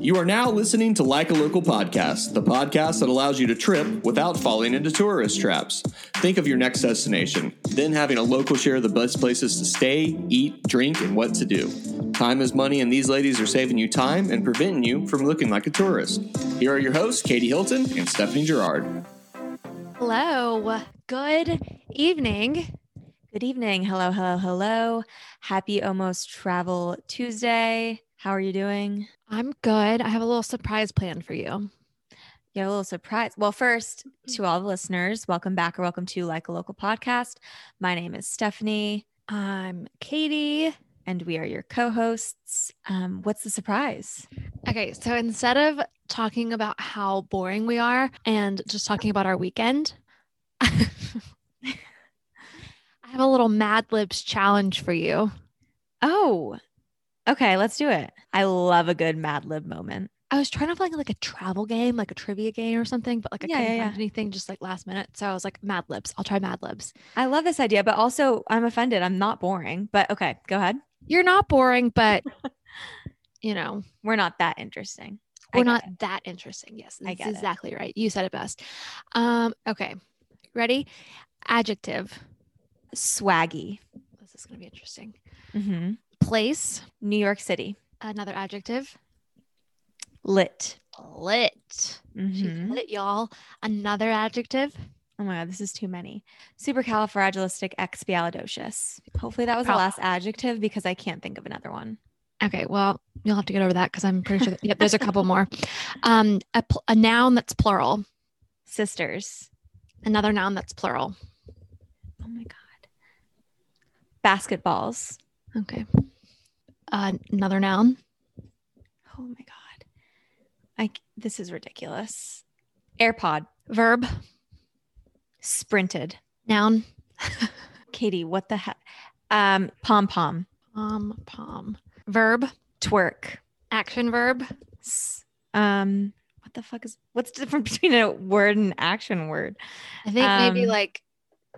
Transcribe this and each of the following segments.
You are now listening to Like a Local Podcast, the podcast that allows you to trip without falling into tourist traps. Think of your next destination, then having a local share of the best places to stay, eat, drink, and what to do. Time is money, and these ladies are saving you time and preventing you from looking like a tourist. Here are your hosts, Katie Hilton and Stephanie Gerard. Hello. Good evening. Good evening. Hello, hello, hello. Happy almost travel Tuesday. How are you doing? I'm good. I have a little surprise plan for you. You have a little surprise. Well, first, to all the listeners, welcome back or welcome to Like a Local Podcast. My name is Stephanie, I'm Katie. and we are your co hosts. Um, what's the surprise? Okay, so instead of talking about how boring we are and just talking about our weekend, I have a little Mad Libs challenge for you. Oh, okay, let's do it. I love a good Mad Lib moment. I was trying to find like a travel game, like a trivia game or something, but like I Yeah, couldn't yeah, find yeah. anything just like last minute. So I was like, Mad Libs. I'll try Mad Libs. I love this idea, but also I'm offended. I'm not boring, but okay, go ahead. You're not boring, but you know, We're not that interesting. We're not it. that interesting. Yes, I that's get it. exactly right. You said it best. Um, okay. Ready? Adjective. swaggy. This is gonna be interesting. hmm Place. New York City, Another adjective. lit. Lit. She's Mhm. lit, y'all. Another adjective. Oh my god, this is too many. Supercalifragilisticexpialidocious. Hopefully that was the last adjective because I can't think of another one. Okay, well, you'll have to get over that because I'm pretty sure. That, yep, there's a couple more. Um, a, pl- a noun that's plural. Sisters. Another noun that's plural. Oh my god. Basketballs. Okay. Uh, another noun. Oh my god. I this is ridiculous. AirPod. Verb. Sprinted. Noun. Katie, what the heck? Um, pom pom. Pom pom. Verb. Twerk. Action verb. S- Um, what the fuck is what's the difference between a word and action word? I think maybe Um, like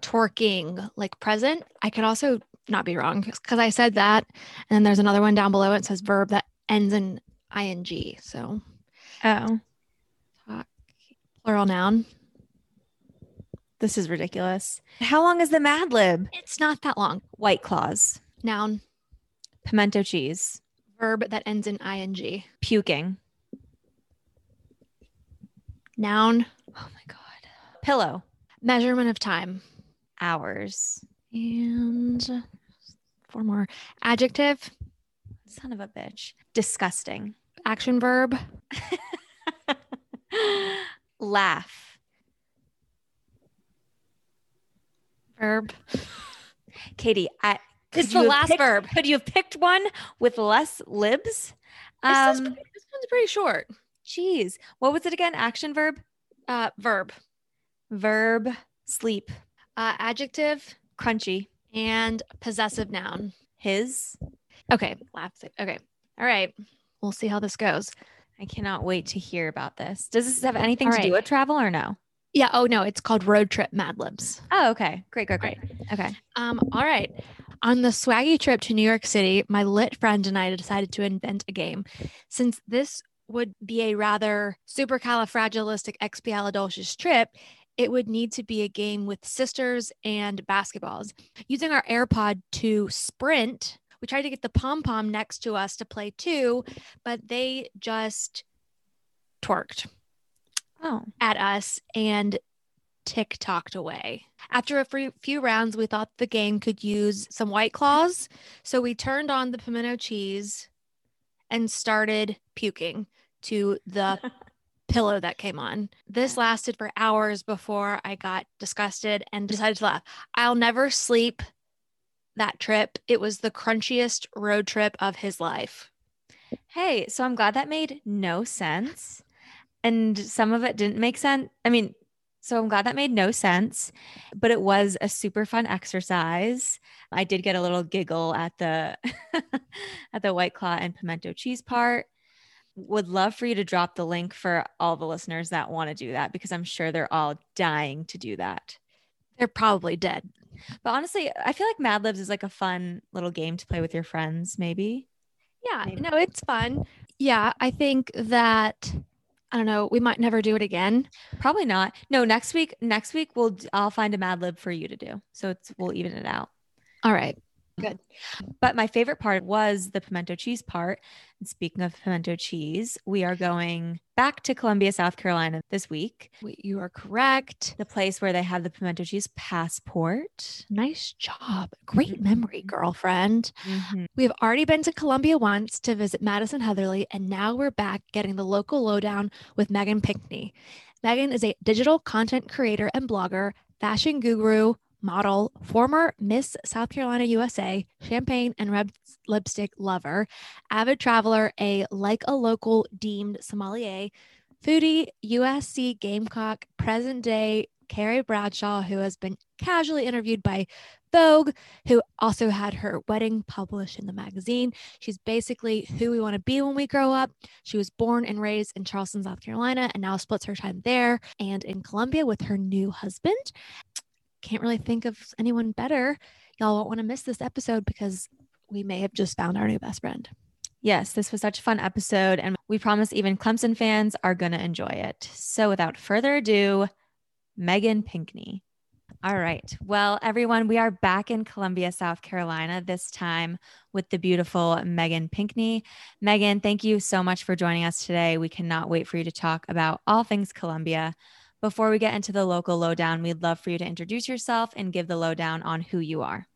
twerking, like present. I could also not be wrong because I said that. And then there's another one down below. It says verb that ends in ing. So Oh, plural noun. this is ridiculous. How long is the Mad Lib? It's not that long. White claws. Noun. Pimento cheese. Verb that ends in ing. Puking. Noun. Oh my god. Pillow. Measurement of time. Hours. And four more. Adjective. Son of a bitch. Disgusting. Action verb. Laugh. Verb. Katie, I It's could the last picked- verb. Could you have picked one with less libs? This, Um, is, this one's pretty short. geez. What was it again? Action verb? Uh, verb. Verb. Sleep. Uh, adjective Crunchy. And possessive noun. His. Okay, laughs. It. Okay. All right. We'll see how this goes. I cannot wait to hear about this. Does this have anything All to do with travel or no? Yeah. Oh no, it's called Road Trip Mad Libs. Oh, okay. Great, great, great. Okay. Um. All right. On the swaggy trip to New York City, my lit friend and I decided to invent a game. Since this would be a rather supercalifragilisticexpialidocious trip, it would need to be a game with sisters and basketballs. Using our AirPod to sprint, we tried to get the pom pom next to us to play too, but they just twerked. Oh. at us and TikToked away. After a few rounds, we thought the game could use some white claws. So we turned on the pimento cheese and started puking to the pillow that came on. This lasted for hours before I got disgusted and decided to laugh. I'll never sleep that trip. It was the crunchiest road trip of his life. Hey, so I'm glad that made no sense. And some of it didn't make sense. I mean, so I'm glad that made no sense, but it was a super fun exercise. I did get a little giggle at the at the white claw and pimento cheese part. Would love for you to drop the link for all the listeners that want to do that because I'm sure they're all dying to do that. They're probably dead. But honestly, I feel like Mad Libs is like a fun little game to play with your friends, maybe. Yeah, Maybe. no, it's fun. Yeah, I think that I don't know, we might never do it again. Probably not. No, next week, next week we'll I'll find a Mad Lib for you to do. So it's we'll even it out. All right. Good. But my favorite part was the pimento cheese part. And speaking of pimento cheese, we are going back to Columbia, South Carolina this week. You are correct. The place where they have the pimento cheese passport. Nice job. Great memory, Mhm. girlfriend. Mhm. We've already been to Columbia once to visit Madison Heatherly, and now we're back getting the local lowdown with Megan Pinckney. Megan is a digital content creator and blogger, fashion guru, model, former Miss South Carolina USA, champagne and red lipstick lover, avid traveler, a like a local deemed sommelier, foodie, USC Gamecock, present day Carrie Bradshaw, who has been casually interviewed by Vogue, who also had her wedding published in the magazine. She's basically who we want to be when we grow up. She was born and raised in Charleston, South Carolina, and now splits her time there and in Columbia with her new husband. Can't really think of anyone better. Y'all won't want to miss this episode because we may have just found our new best friend. Yes, this was such a fun episode, and we promise even Clemson fans are going to enjoy it. So, without further ado, Megan Pinckney. All right. Well, everyone, we are back in Columbia, South Carolina, this time with the beautiful Megan Pinckney. Megan, thank you so much for joining us today. We cannot wait for you to talk about all things Columbia. Before we get into the local lowdown, we'd love for you to introduce yourself and give the lowdown on who you are.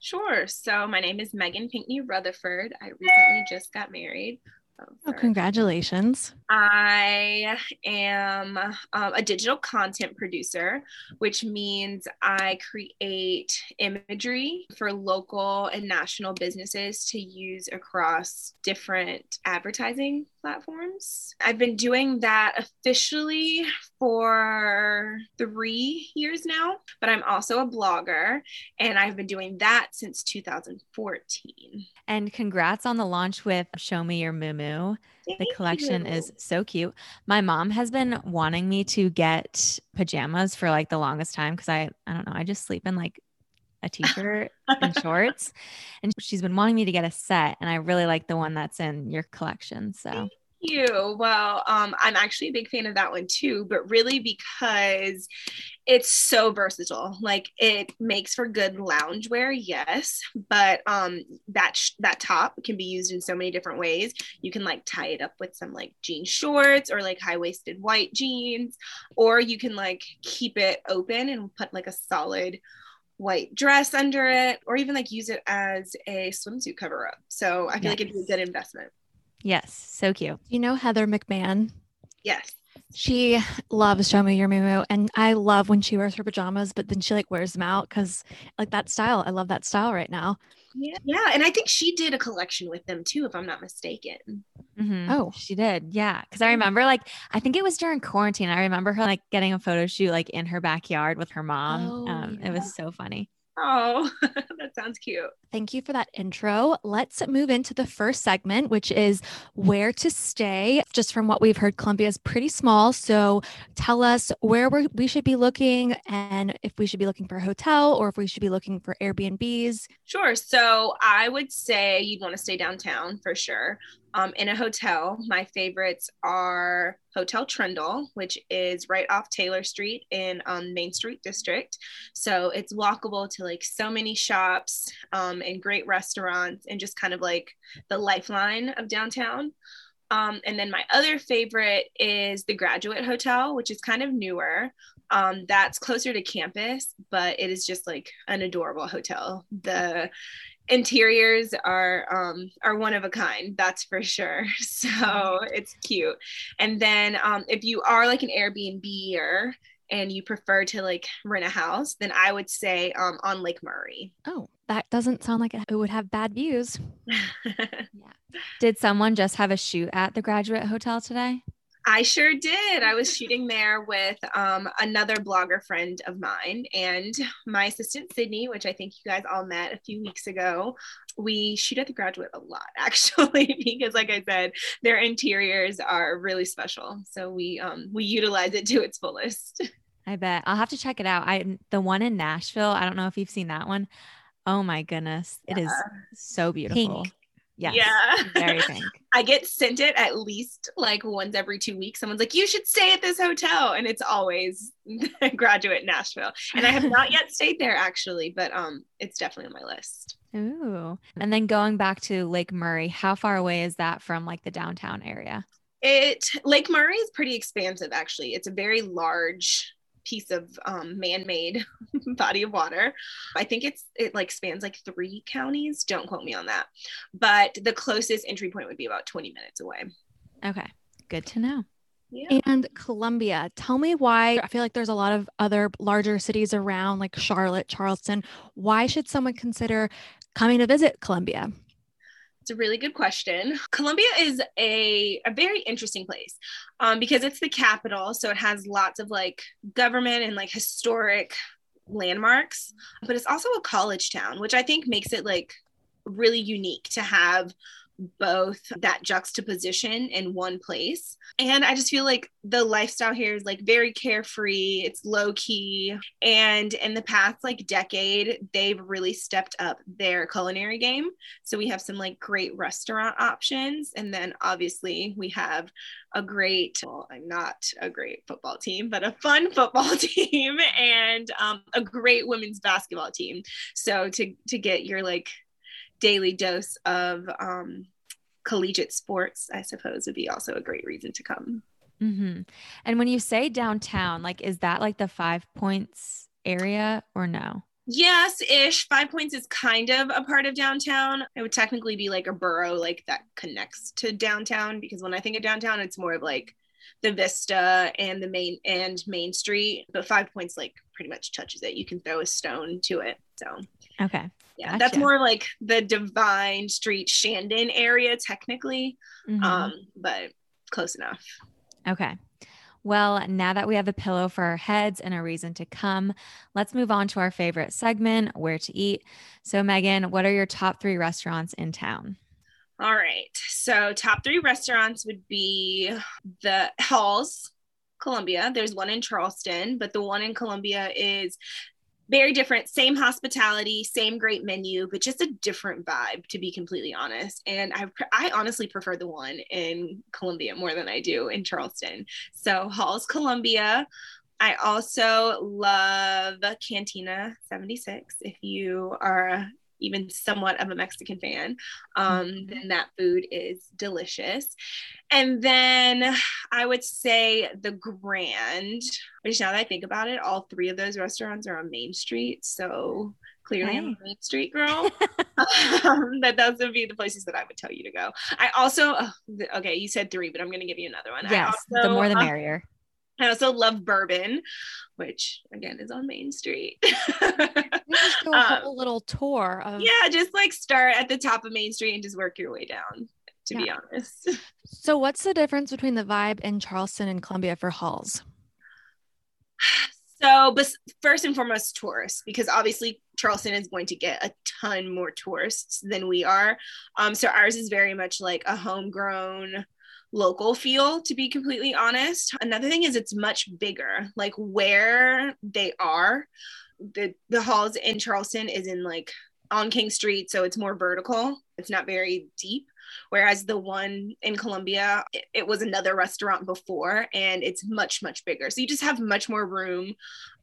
Sure. So my name is Megan Pinckney Rutherford. I recently just got married. Oh, sorry. congratulations. I am um, a digital content producer, which means I create imagery for local and national businesses to use across different advertising platforms. I've been doing that officially for three years now, but I'm also a blogger and I've been doing that since 2014. And congrats on the launch with Show Me Your Moo Moo. The collection you. is so cute. My mom has been wanting me to get pajamas for like the longest time because I I don't know, I just sleep in like a t-shirt and shorts. And she's been wanting me to get a set and I really like the one that's in your collection. So you. Well, um, I'm actually a big fan of that one too, but really because it's so versatile. Like it makes for good loungewear, yes, but um, that sh- that top can be used in so many different ways. You can like tie it up with some like jean shorts or like high waisted white jeans, or you can like keep it open and put like a solid white dress under it, or even like use it as a swimsuit cover up. So I feel like it'd be a good investment. Yes, so cute. You know Heather McMahon? Yes. She loves Show Me Your Mumu. And I love when she wears her pajamas, but then she like wears them out because like that style. I love that style right now. Yeah, yeah, and I think she did a collection with them too, if I'm not mistaken. Mhm. Oh. she did. Yeah. Cause I remember like, I think it was during quarantine. I remember her like getting a photo shoot like in her backyard with her mom. Oh, um, It was so funny. Oh, that sounds cute. Thank you for that intro. Let's move into the first segment, which is where to stay. Just from what we've heard, Columbia is pretty small. So tell us where we should be looking and if we should be looking for a hotel or if we should be looking for Airbnbs. Sure. So I would say you'd want to stay downtown for sure. Um, in a hotel, my favorites are Hotel Trundle, which is right off Taylor Street in um, Main Street District. So it's walkable to like so many shops um, and great restaurants and just kind of like the lifeline of downtown. Um, and then my other favorite is the Graduate Hotel, which is kind of newer. Um, that's closer to campus, but it is just like an adorable hotel. The interiors are um, are one of a kind, that's for sure. So it's cute. And then um, if you are like an Airbnb or and you prefer to like rent a house, then I would say um, on Lake Murray. Oh, that doesn't sound like it would have bad views. yeah. Did someone just have a shoot at the graduate hotel today? I sure did. I was shooting there with um, another blogger friend of mine and my assistant, Sydney, which I think you guys all met a few weeks ago. We shoot at the graduate a lot, actually, because, like I said, their interiors are really special. So we um, we utilize it to its fullest. I bet I'll have to check it out. I the one in Nashville. I don't know if you've seen that one. Oh my goodness, it is so beautiful. Pink. Yes. Yeah. Very pink. I get sent it at least like once every two weeks. Someone's like, you should stay at this hotel. And it's always graduate Nashville. And I have not yet stayed there actually, but um it's definitely on my list. Ooh. And then going back to Lake Murray, how far away is that from like the downtown area? It Lake Murray is pretty expansive actually. It's a very large piece of um, man-made body of water. I think it's it like spans like three counties. Don't quote me on that, but the closest entry point would be about 20 minutes away. Okay, good to know. Yeah. And Columbia, tell me why. I feel like there's a lot of other larger cities around, like Charlotte, Charleston. Why should someone consider coming to visit Columbia? It's a really good question. Columbia is a, a very interesting place um, because it's the capital. So it has lots of like government and like historic landmarks, but it's also a college town, which I think makes it like really unique to have both that juxtaposition in one place. And I just feel like the lifestyle here is like very carefree, it's low key. And in the past like decade, they've really stepped up their culinary game. So we have some like great restaurant options. And then obviously we have a great, well, I'm not a great football team, but a fun football team and um, a great women's basketball team. So to to get your like daily dose of um, collegiate sports, I suppose, would be also a great reason to come. Mm-hmm. And when you say downtown, like, is that like the Five Points area or no? Yes, ish. Five Points is kind of a part of downtown. It would technically be like a borough, like that connects to downtown. Because when I think of downtown, it's more of like the Vista and the main and Main Street. But Five Points like pretty much touches it. You can throw a stone to it. So okay, yeah, that's more like the Devine Street Shandon area technically, Mhm. um, but close enough. Okay. Well, now that we have a pillow for our heads and a reason to come, let's move on to our favorite segment, where to eat. So, Megan, what are your top three restaurants in town? All right. So top three restaurants would be the Halls, Columbia. There's one in Charleston, but the one in Columbia is very different. Same hospitality, same great menu, but just a different vibe, to be completely honest. And I, I honestly prefer the one in Columbia more than I do in Charleston. So Halls, Columbia. I also love Cantina 76. If you are even somewhat of a Mexican fan, um, then that food is delicious. And then I would say the Grand, which now that I think about it, all three of those restaurants are on Main Street. So clearly I'm a Main Street girl. um, that those would be the places that I would tell you to go. I also, okay, you said three, but I'm going to give you another one. I Yes, the more the merrier. I also love bourbon, which again is on Main Street. Just do a Um, whole little tour of. yeah, just like start at the top of Main Street and just work your way down, to be honest. So, what's the difference between the vibe in Charleston and Columbia for halls? So, but first and foremost, tourists, because obviously Charleston is going to get a ton more tourists than we are. Um, so ours is very much like a homegrown local feel, to be completely honest. Another thing is it's much bigger. Like where they are, the the halls in Charleston is in like on King Street, so it's more vertical. It's not very deep. Whereas the one in Columbia, it, it was another restaurant before and it's much, much bigger. So you just have much more room.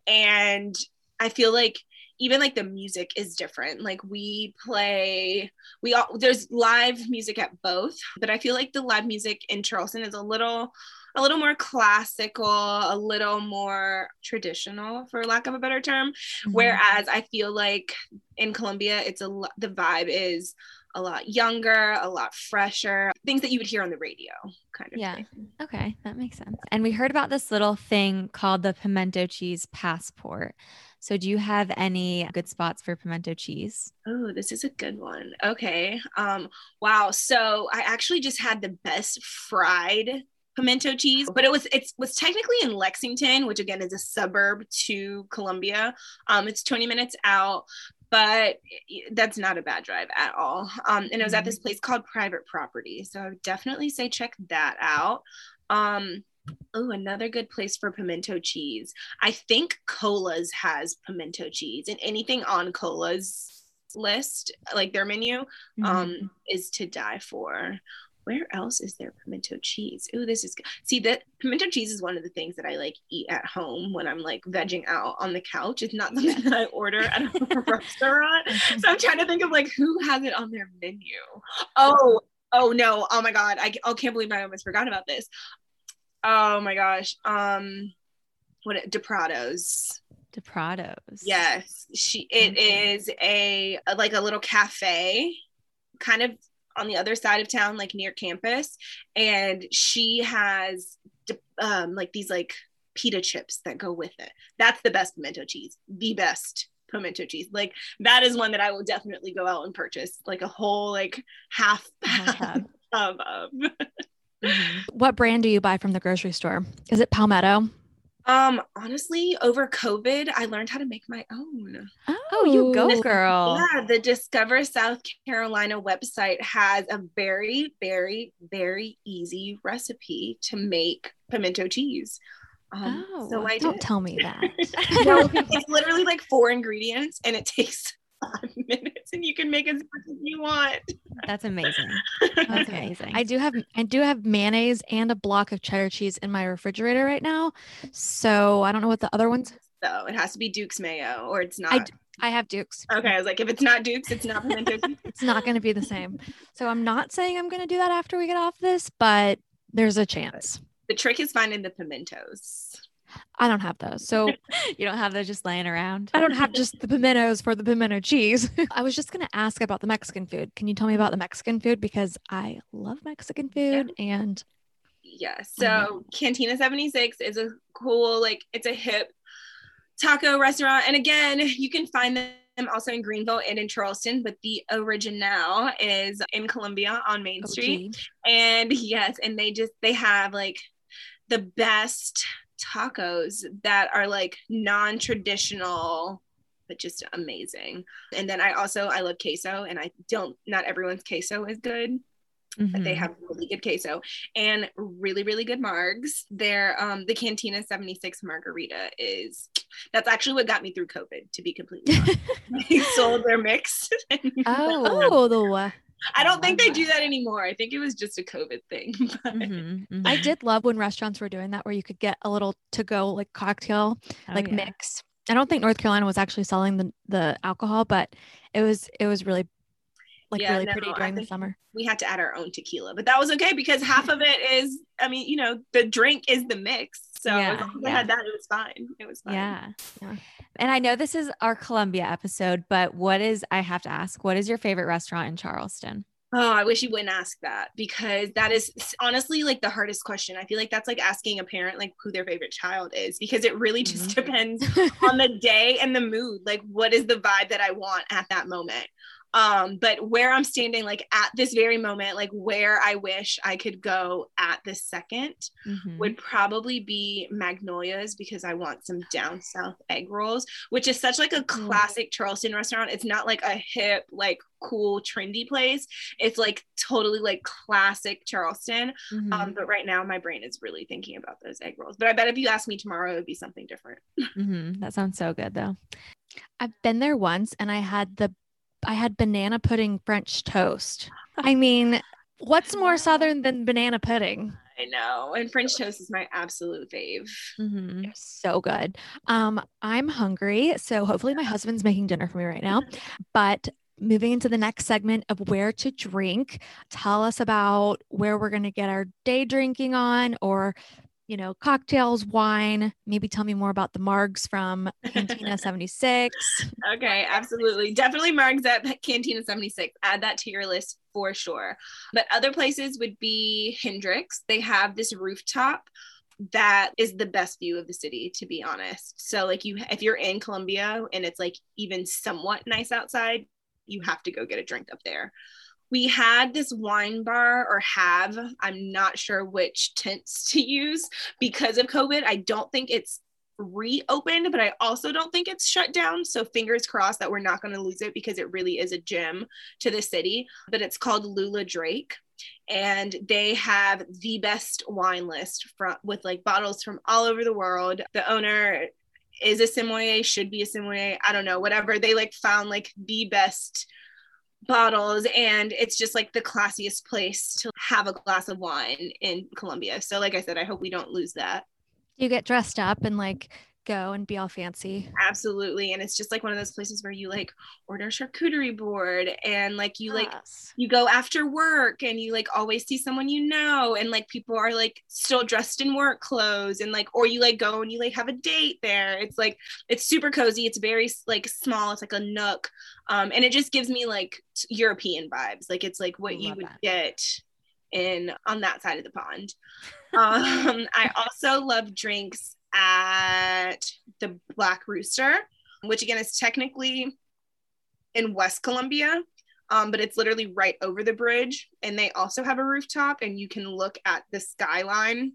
And I feel like even like the music is different. Like we play, we all, there's live music at both, but I feel like the live music in Charleston is a little, a little more classical, a little more traditional, for lack of a better term. Mm-hmm. Whereas I feel like in Columbia, it's a lo- the vibe is a lot younger, a lot fresher, things that you would hear on the radio, kind of. Yeah. thing. Okay, that makes sense. And we heard about this little thing called the pimento cheese passport. So, do you have any good spots for pimento cheese? Oh, this is a good one. Okay. Um, wow. So I actually just had the best fried pimento cheese, but it was it was technically in Lexington, which again is a suburb to Columbia. Um, it's 20 minutes out, but that's not a bad drive at all. Um, and it was at this place called Private Property. So I would definitely say check that out. Um, Oh, another good place for pimento cheese. I think Cola's has pimento cheese, and anything on Cola's list, like their menu, Mhm. um, is to die for. Where else is there pimento cheese? Oh, this is good. See that pimento cheese is one of the things that I like eat at home when I'm like vegging out on the couch. It's not something that I order at a restaurant. So I'm trying to think of like who has it on their menu. Oh, oh no. Oh my god. I oh, can't believe I almost forgot about this. Oh my gosh. Um what DiPrato's. DiPrato's. Yes, she. It Okay. is a, like a little cafe, kind of on the other side of town, like near campus, and she has um like these like pita chips that go with it. That's the best pimento cheese. The best pimento cheese. Like that is one that I will definitely go out and purchase, like a whole like half pound of. of. Mhm. What brand do you buy from the grocery store? Is it Palmetto? Um, honestly, over COVID, I learned how to make my own. Oh, you go, girl. Yeah, the Discover South Carolina website has a very, very, very easy recipe to make pimento cheese. Um, Oh, so I Don't did. tell me that. No, it's literally like four ingredients, and it takes five minutes, and you can make as much as you want. That's amazing. That's Okay. amazing. I do have I do have mayonnaise and a block of cheddar cheese in my refrigerator right now. So I don't know what the other ones. So it has to be Duke's mayo, or it's not. I d- I have Duke's. okay, I was like, if it's not Duke's, it's not pimento. It's not going to be the same. So I'm not saying I'm going to do that after we get off this, but there's a chance. The trick is finding the pimentos. I don't have those. So you don't have those just laying around. I don't have just the pimentos for the pimento cheese. I was just going to ask about the Mexican food. Can you tell me about the Mexican food because I love Mexican food and Yeah. So Cantina 76 is a cool, like, it's a hip taco restaurant. And again, you can find them also in Greenville and in Charleston, but the original is in Columbia on Main Street. And yes, and they just, they have like the best tacos that are like non traditional. But just amazing. And then I also I love queso, and I don't. Not everyone's queso is good but they Mhm. have really good queso and really really good margs their um the cantina 76 margarita is that's actually what got me through covid to be completely honest they sold their mix Oh. Oh, the wa- i don't think they do that anymore i think it was just a covid thing but Mhm, I did love when restaurants were doing that where you could get a little to go like cocktail Oh, like yeah. mix. I don't think North Carolina was actually selling the the alcohol, but it was it was really like Yeah, really no, pretty during the summer. we had to add our own tequila but that was okay because half of it is i mean you know the drink is the mix so Yeah, as I yeah. had that it was fine it was fine Yeah. Yeah. And I know this is our Columbia episode, but what is, I have to ask, what is your favorite restaurant in Charleston? Oh, I wish you wouldn't ask that because that is honestly like the hardest question. I feel like that's like asking a parent like who their favorite child is because it really just Mhm. depends on the day and the mood. Like what is the vibe that I want at that moment? Um, but where I'm standing like at this very moment, like where I wish I could go at this second Mhm. would probably be Magnolia's because I want some down south egg rolls, which is such like a classic Charleston restaurant. It's not like a hip, like cool, trendy place. It's like totally like classic Charleston. Mhm. Um, but right now my brain is really thinking about those egg rolls. But I bet if you ask me tomorrow, it would be something different. Mhm. That sounds so good though. I've been there once and I had the I had banana pudding French toast. I mean, what's more southern than banana pudding? I know. And French toast is my absolute fave. Mhm. So good. Um, I'm hungry, so hopefully my husband's making dinner for me right now. But moving into the next segment of where to drink, tell us about where we're going to get our day drinking on, or you know, cocktails, wine. Maybe tell me more about the margs from Cantina 76. Okay, absolutely. Definitely Margs at Cantina 76. Add that to your list for sure. But other places would be Hendrix. They have this rooftop that is the best view of the city to be honest. So like you if you're in Columbia and it's like even somewhat nice outside, you have to go get a drink up there. We had this wine bar or have, I'm not sure which tints to use because of COVID. I don't think it's reopened, but I also don't think it's shut down. So fingers crossed that we're not going to lose it because it really is a gem to the city. But it's called Lula Drake. And they have the best wine list from with like bottles from all over the world. The owner is a sommelier, should be a sommelier. I don't know, whatever. They like found like the best bottles and it's just like the classiest place to have a glass of wine in Columbia. So like I said, I hope we don't lose that. You get dressed up and like go and be all fancy. Absolutely. And it's just like one of those places where you like order a charcuterie board and like you like you go after work and you like always see someone you know and like people are like still dressed in work clothes and like or you like go and you like have a date there it's like it's super cozy it's very like small it's like a nook um and it just gives me like european vibes like it's like what you would that. get in on that side of the pond um i also love drinks at the black rooster which again is technically in west columbia um, but it's literally right over the bridge and they also have a rooftop and you can look at the skyline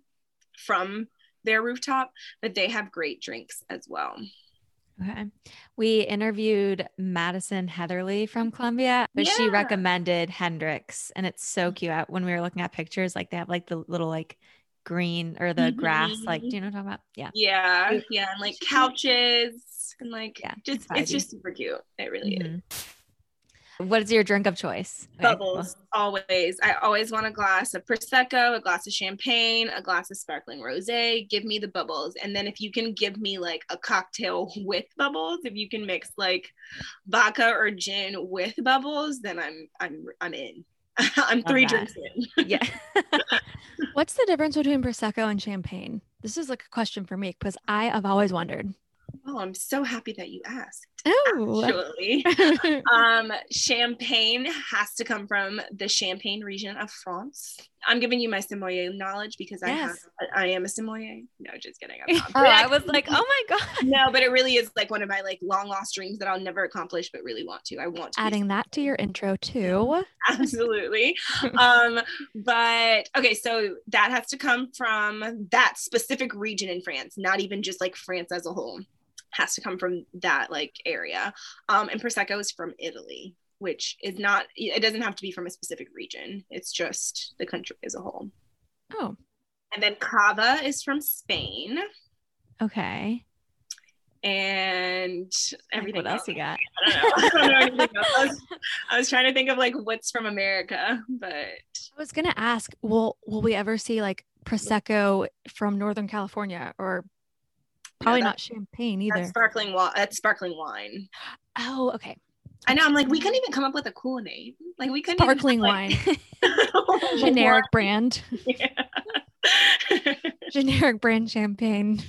from their rooftop but they have great drinks as well Okay. We interviewed Madison Heatherly from Columbia, but she recommended Hendrix. And it's so cute. Out When we were looking at pictures, like they have like the little like green or the grass, like, Mhm. do you know what I'm talking about? Yeah. yeah yeah and like couches and like Yeah, just it's it's just super cute it really is Mhm. What is your drink of choice? Okay, bubbles always i always want a glass of prosecco a glass of champagne a glass of sparkling rosé give me the bubbles and then if you can give me like a cocktail with bubbles if you can mix like vodka or gin with bubbles then i'm i'm i'm in i'm three that. drinks in Yeah. What's the difference between prosecco and champagne? This is like a question for me because I have always wondered. Oh i'm so happy that you asked Oh, actually. Um champagne has to come from the champagne region of france. I'm giving you my sommelier knowledge because i have i am a sommelier no just kidding I'm not. oh, I was like, oh my God. no but it really is like one of my like long lost dreams that i'll never accomplish but really want to. I want to adding that to your intro too. absolutely. Um but okay so that has to come from that specific region in france not even just like france as a whole has to come from that like area um and prosecco is from italy which is not it doesn't have to be from a specific region it's just the country as a whole Oh, and then cava is from spain Okay. and everything What else you got? I don't know. I don't know. I was, I was trying to think of like what's from America, but I was gonna ask, will will we ever see like prosecco from Northern California or probably that- not champagne that's either? sparkling wine. That's sparkling wine. Oh, okay. I know. I'm like, we couldn't even come up with a cool name. Like we couldn't Sparkling even, wine, like- generic brand, generic brand champagne.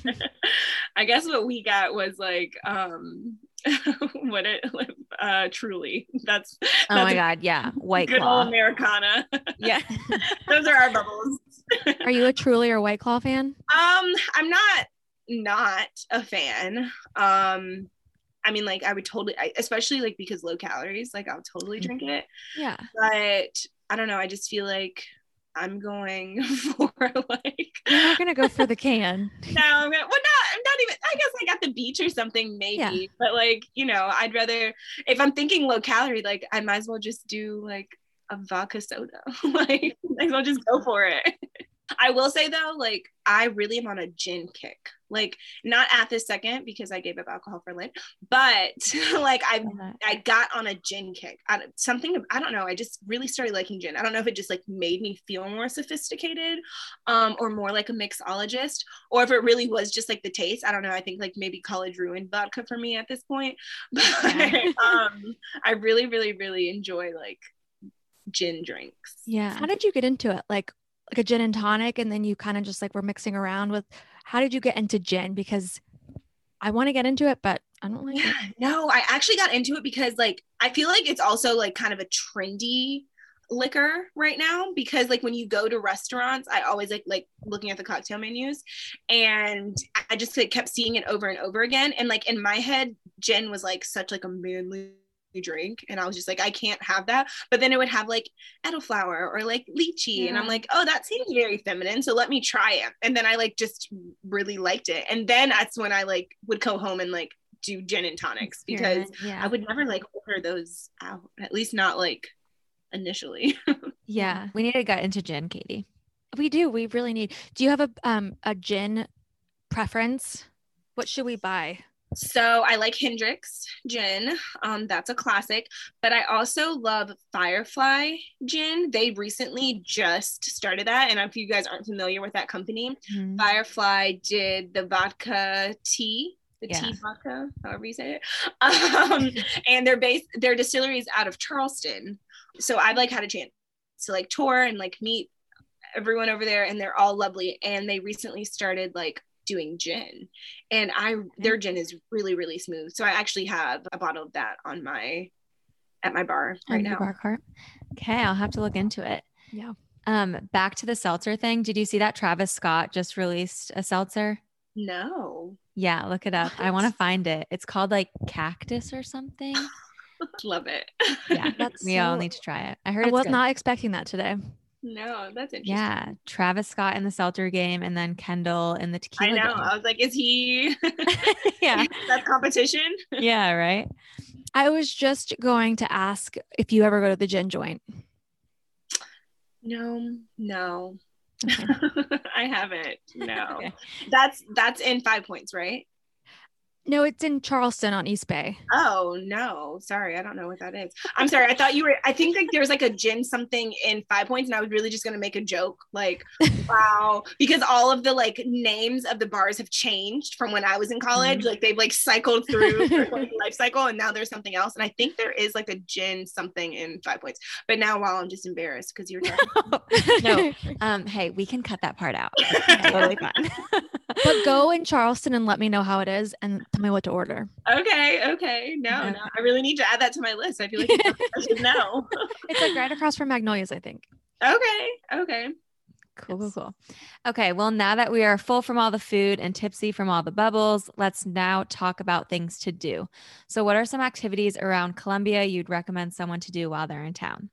I guess what we got was like um what it uh truly. That's Oh my God. Yeah. White good claw. old Americana. Yeah. Those are our bubbles. Are you a Truly or White Claw fan? Um, I'm not not a fan. Um, I mean, like I would totally, I, especially like because low calories, like I'll totally drink it. Yeah. But I don't know. I just feel like I'm going for like You're not gonna go for the can. no, I'm gonna, well, not, I'm not even. I guess like at the beach or something, maybe. Yeah. But like you know, I'd rather if I'm thinking low calorie, like I might as well just do like a vodka soda. like might as well just go for it. I will say though, like I really am on a gin kick. Like not at this second because I gave up alcohol for life, but like I I got on a gin kick. I, something I don't know. I just really started liking gin. I don't know if it just like made me feel more sophisticated, um, or more like a mixologist, or if it really was just like the taste. I don't know. I think like maybe college ruined vodka for me at this point. But um, I really, really, really enjoy like gin drinks. Yeah. How did you get into it? Like like a gin and tonic, and then you kind of just like were mixing around with. How did you get into gin? Because I want to get into it, but I don't like it. No, I actually got into it because like I feel like it's also like kind of a trendy liquor right now because like when you go to restaurants I always like like looking at the cocktail menus and I just like, kept seeing it over and over again and like in my head gin was like such like a manly drink and I was just like I can't have that but then it would have like elderflower or like lychee and I'm like oh that seems very feminine so let me try it and then I like just really liked it and then that's when I like would go home and like do gin and tonics because yeah. I would never like order those out, at least not like initially. yeah. We need to get into gin, Katie. We do. We really need. Do you have a um a gin preference? What should we buy? So I like Hendrick's gin. Um, that's a classic. But I also love Firefly gin. They recently just started that. And if you guys aren't familiar with that company, Mhm. Firefly did the vodka tea. The Yeah. tea vodka, however you say it. Um, and their base, their distillery is out of Charleston. So I've like had a chance to like tour and like meet everyone over there, and they're all lovely. And they recently started like doing gin, and I their gin is really really smooth. So I actually have a bottle of that on my at my bar right On your now. bar cart. Okay, I'll have to look into it. Yeah. Um, back to the seltzer thing. Did you see that Travis Scott just released a seltzer? No, Yeah, look it up. I want to find it. It's called like cactus or something. love it. Yeah, That's we all so- need to try it. I heard I was good. not expecting that today. No, that's interesting. Yeah, Travis Scott in the seltzer game, and then Kendall in the tequila. I know. I was like, is he? yeah, that competition. yeah, right. I was just going to ask if you ever go to the gin joint. No, no, Okay. I haven't. No, Okay. that's that's in Five Points, right? No, it's in Charleston on East Bay. Oh no, sorry, I don't know what that is. I'm sorry. I thought you were. I think like there's like a gin something in Five Points, and I was really just gonna make a joke, like, wow, because all of the like names of the bars have changed from when I was in college. Like they've like cycled through life cycle, and now there's something else. And I think there is like a gin something in Five Points. But now, while I'm just embarrassed because you're talking. No. Um, hey, we can cut that part out. Totally fine. but go in Charleston and let me know how it is and tell me what to order. okay, okay, no, Yeah. no, I really need to add that to my list. I feel like I should know. It's like right across from Magnolias, I think. okay, okay. Cool, cool, cool. Okay, well, now that we are full from all the food and tipsy from all the bubbles, let's now talk about things to do. So, what are some activities around Columbia you'd recommend someone to do while they're in town?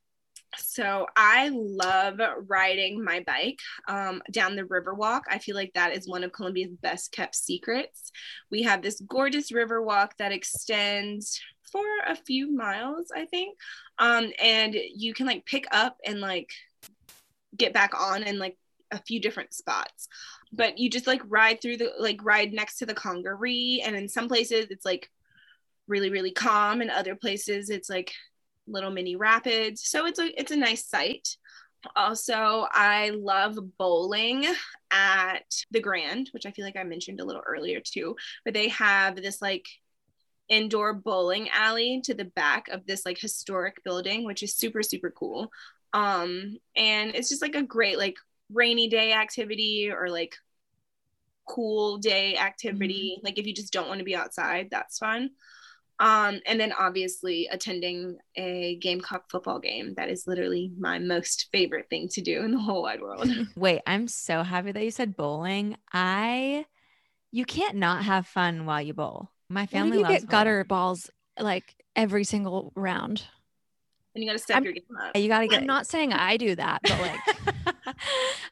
So I love riding my bike um, down the Riverwalk. I feel like that is one of Columbia's best kept secrets. We have this gorgeous Riverwalk that extends for a few miles, I think, um, and you can like pick up and like get back on in like a few different spots. But you just like ride through the like ride next to the Congaree, and in some places it's like really really calm, and other places it's like little mini rapids. So it's a it's a nice site. Also, I love bowling at the Grand, which I feel like I mentioned a little earlier too. But they have this like indoor bowling alley to the back of this like historic building, which is super super cool. Um, and it's just like a great like rainy day activity or like cool day activity. Like if you just don't want to be outside, that's fun. Um, and then obviously attending a Gamecock football game. That is literally my most favorite thing to do in the whole wide world. Wait, I'm so happy that you said bowling. I, you can't not have fun while you bowl. My family if you loves get gutter balls like every single round? and you got to step I'm- your game up. You got to get. I'm not saying I do that, but like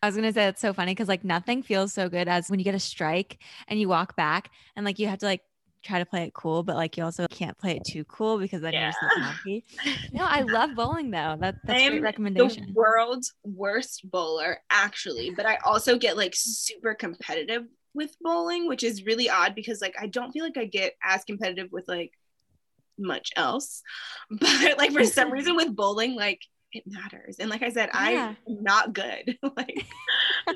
I was gonna say that's so funny because like nothing feels so good as when you get a strike and you walk back and like you have to like try to play it cool, but like you also can't play it too cool because then you're so Yeah. cocky. No, I love bowling though. That that's a great the recommendation. world's worst bowler, actually, but I also get like super competitive with bowling, which is really odd because like I don't feel like I get as competitive with like much else. But like for some reason with bowling, like it matters. And like I said, Yeah. I'm not good. like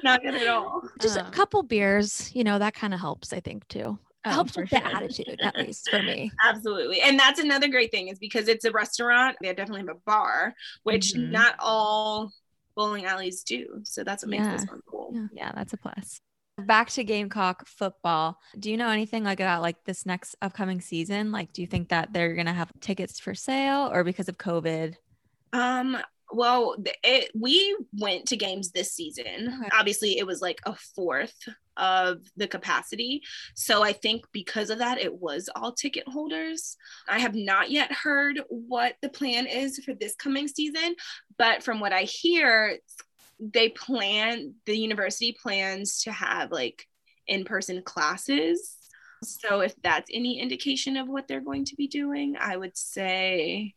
not good at all. just Um, a couple beers, you know, that kind of helps, I think, too. Oh, helps for with the sure. attitude, at least for me. Absolutely. And that's another great thing is because it's a restaurant, they definitely have a bar, which Mhm. not all bowling alleys do. So that's what makes this one cool. Yeah. Yeah, that's a plus. Back to Gamecock football. Do you know anything like about like this next upcoming season? Like, do you think that they're gonna have tickets for sale or because of COVID? Um, well, it, we went to games this season. Okay. Obviously, it was like a fourth of the capacity. So I think because of that, it was all ticket holders. I have not yet heard what the plan is for this coming season, but from what I hear, they plan, the university plans to have like in person classes. So if that's any indication of what they're going to be doing, I would say.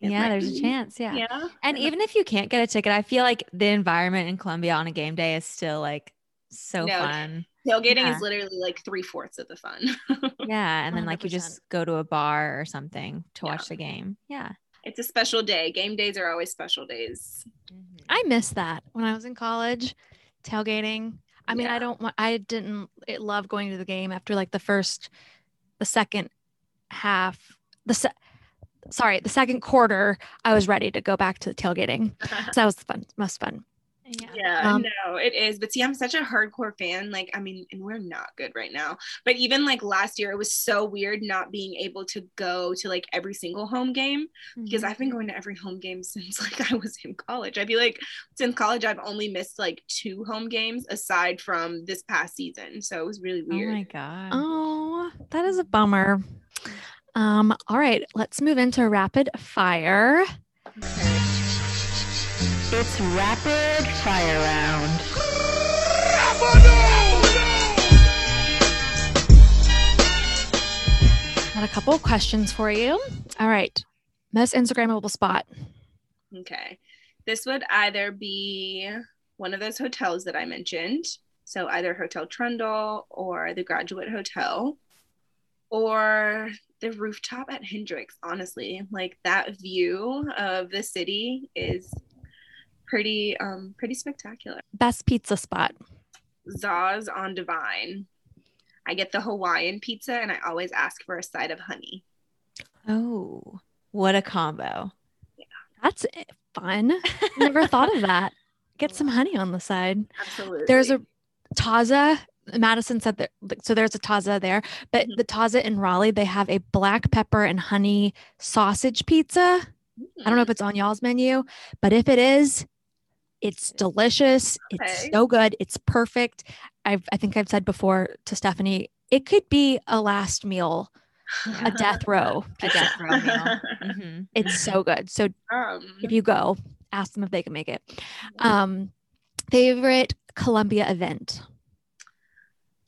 it yeah, there's a chance. Yeah. Yeah. And even if you can't get a ticket, I feel like the environment in Columbia on a game day is still like so No, fun. Tailgating Yeah. is literally like three fourths of the fun. Yeah. And then like you just go to a bar or something to Yeah. watch the game. Yeah. it's a special day. Game days are always special days. Mm-hmm. I miss that when I was in college, tailgating. I mean, Yeah. I don't want, I didn't love going to the game after like the first, the second half, the, se- sorry, the second quarter, I was ready to go back to the tailgating. So that was the fun, most fun. Yeah. Yeah, Um, no, it is. But see, I'm such a hardcore fan. Like, I mean, and we're not good right now. But even like last year, it was so weird not being able to go to like every single home game because Mhm. I've been going to every home game since like I was in college. I'd be like since college, I've only missed like two home games aside from this past season. So it was really weird. Oh my God. Oh, that is a bummer. Um, all right, let's move into rapid fire. It's rapid fire round. Got a couple of questions for you. All right. Most Instagrammable spot. Okay. This would either be one of those hotels that I mentioned. So either Hotel Trundle or the Graduate Hotel or the rooftop at Hendrix. Honestly, like that view of the city is pretty um pretty spectacular. Best pizza spot. Za's on Devine. I get the Hawaiian pizza and I always ask for a side of honey. Oh, what a combo. Yeah. That's fun. Never thought of that. Get some honey on the side. Absolutely. There's a Taza. Madison said that. So there's a Taza there, but Mhm. the Taza in Raleigh, they have a black pepper and honey sausage pizza. I don't know if it's on y'all's menu, but if it is, it's delicious. It's so good. It's perfect. I've, I think I've said before to Stephanie, it could be a last meal, a death row. A death row meal. Mhm. It's so good. So um, if you go, ask them if they can make it. Um, favorite Columbia event.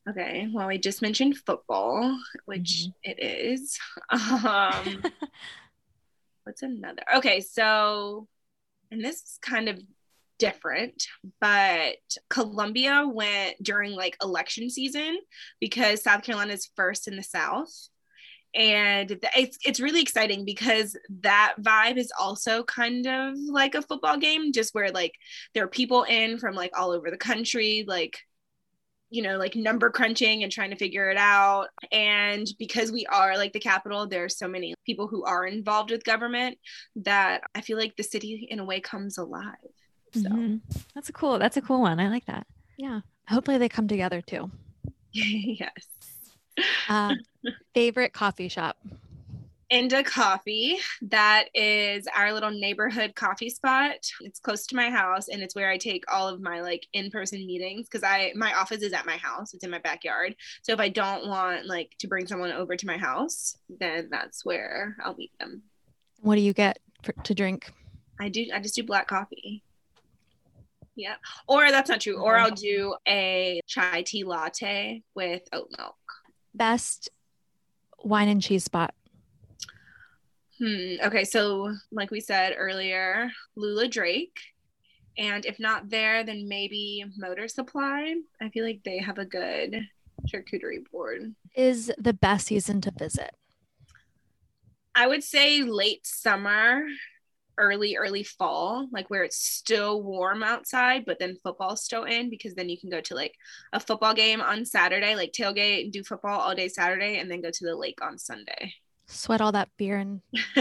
Okay, well, we just mentioned football, which it is. Um, what's another? Okay, so, and this is kind of different, but Columbia went during like election season because South Carolina is first in the South. And it's it's really exciting because that vibe is also kind of like a football game, just where like there are people in from like all over the country, like you know, like number crunching and trying to figure it out. And because we are like the capital, there's so many people who are involved with government that I feel like the city in a way comes alive. So Mhm. That's a cool. That's a cool one. I like that. Yeah. Hopefully they come together too. yes. Uh, favorite coffee shop. Indah Coffee. That is our little neighborhood coffee spot. It's close to my house and it's where I take all of my like in-person meetings because I my office is at my house. It's in my backyard. So if I don't want like to bring someone over to my house, then that's where I'll meet them. What do you get for, to drink? I do I just do black coffee. Yeah. Or that's not true. Or I'll do a chai tea latte with oat milk. Best wine and cheese spot. Hmm. Okay. So, like we said earlier, Lula Drake. And if not there, then maybe Motor Supply. I feel like they have a good charcuterie board. Is the best season to visit. I would say late summer, early, early fall, like where it's still warm outside, but then football's still in because then you can go to like a football game on Saturday, like tailgate, and do football all day Saturday, and then go to the lake on Sunday. Sweat all that beer and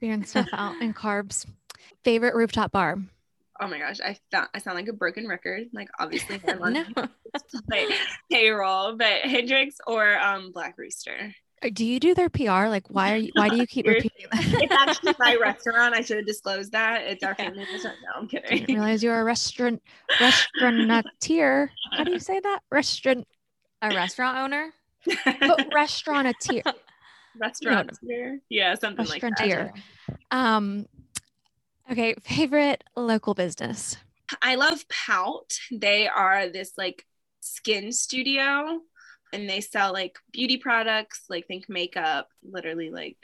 beer and stuff out and carbs. Favorite rooftop bar. oh my gosh, I thought I sound like a broken record. Like obviously No. like, payroll, but Hendrix or um Black Rooster. Do you do their PR? Like, why are you? Why do you keep repeating that? It's actually my restaurant. I should have disclosed that. It's our family restaurant. No, I'm kidding. Didn't realize you're a restaurant restauranteer. How do you say that? Restaurant, A restaurant owner. but restauranteer. restaurant here. Yeah, something like that. Restauranteer. Um. Okay. Favorite local business. I love Pout. They are this like skin studio and they sell like beauty products, like think makeup, literally like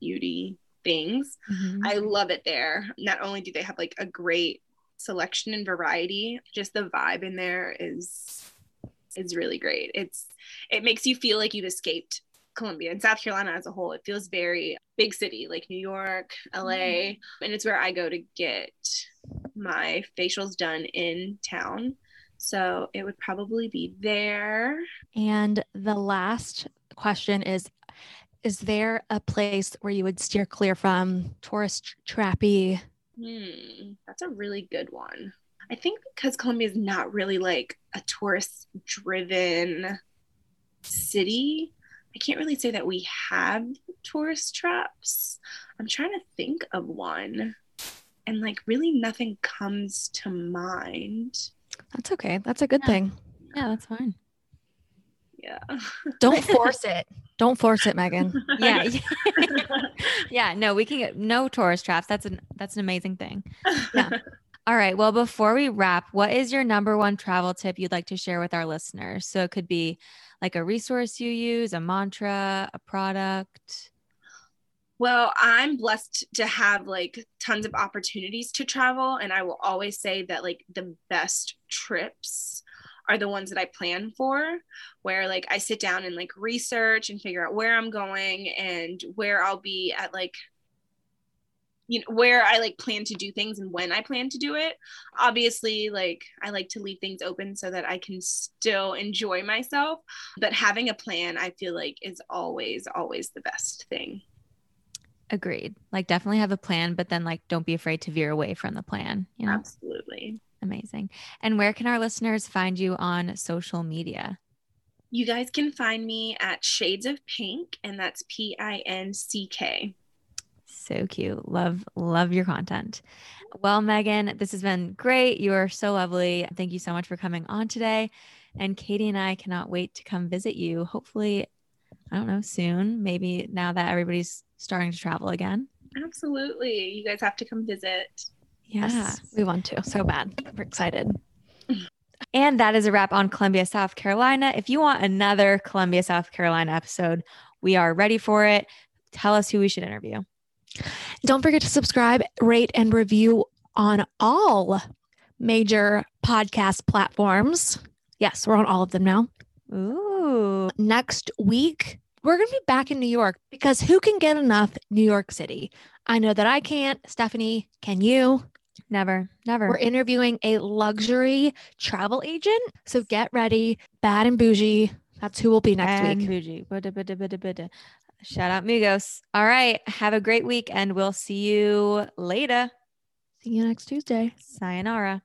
beauty things. Mm-hmm. I love it there. Not only do they have like a great selection and variety, just the vibe in there is is really great. It's it makes you feel like you've escaped Columbia and South Carolina as a whole. It feels very big city like New York, LA, and it's where I go to get my facials done in town. So it would probably be there. And the last question is Is there a place where you would steer clear from tourist trappy? Hmm, that's a really good one. I think because Columbia is not really like a tourist driven city, I can't really say that we have tourist traps. I'm trying to think of one, and like really nothing comes to mind. That's okay. That's a good Yeah. thing. Yeah, that's fine. Yeah. Don't force it. Don't force it, Megan. Yeah. yeah. No, we can get no tourist traps. That's an that's an amazing thing. Yeah. All right. Well, before we wrap, what is your number one travel tip you'd like to share with our listeners? So it could be like a resource you use, a mantra, a product. Well, I'm blessed to have like tons of opportunities to travel. And I will always say that like the best trips are the ones that I plan for, where like I sit down and like research and figure out where I'm going and where I'll be at like you know where I like plan to do things and when I plan to do it. Obviously, like I like to leave things open so that I can still enjoy myself, but having a plan I feel like is always always the best thing. Agreed. Like definitely have a plan, but then like don't be afraid to veer away from the plan. You know, Absolutely. amazing. And where can our listeners find you on social media? You guys can find me at Shades of Pinck, and that's P I N C K. So cute. Love, love your content. Well, Megan, this has been great. You are so lovely. Thank you so much for coming on today. And Katie and I cannot wait to come visit you. Hopefully, I don't know, soon. Maybe now that everybody's starting to travel again. Absolutely. You guys have to come visit. Yes. We want to so bad. We're excited. And that is a wrap on Columbia, South Carolina. If you want another Columbia, South Carolina episode, we are ready for it. Tell us who we should interview. Don't forget to subscribe, rate, and review on all major podcast platforms. Yes, we're on all of them now. Ooh. Next week, we're going to be back in New York because who can get enough New York City? I know that I can't. Stephanie, can you? Never, never. We're interviewing a luxury travel agent. So get ready. Bad and bougie. That's who will be next and week. bougie. Bada, bada, bada, bada. Shout out Migos. All right. Have a great week and we'll see you later. See you next Tuesday. Sayonara.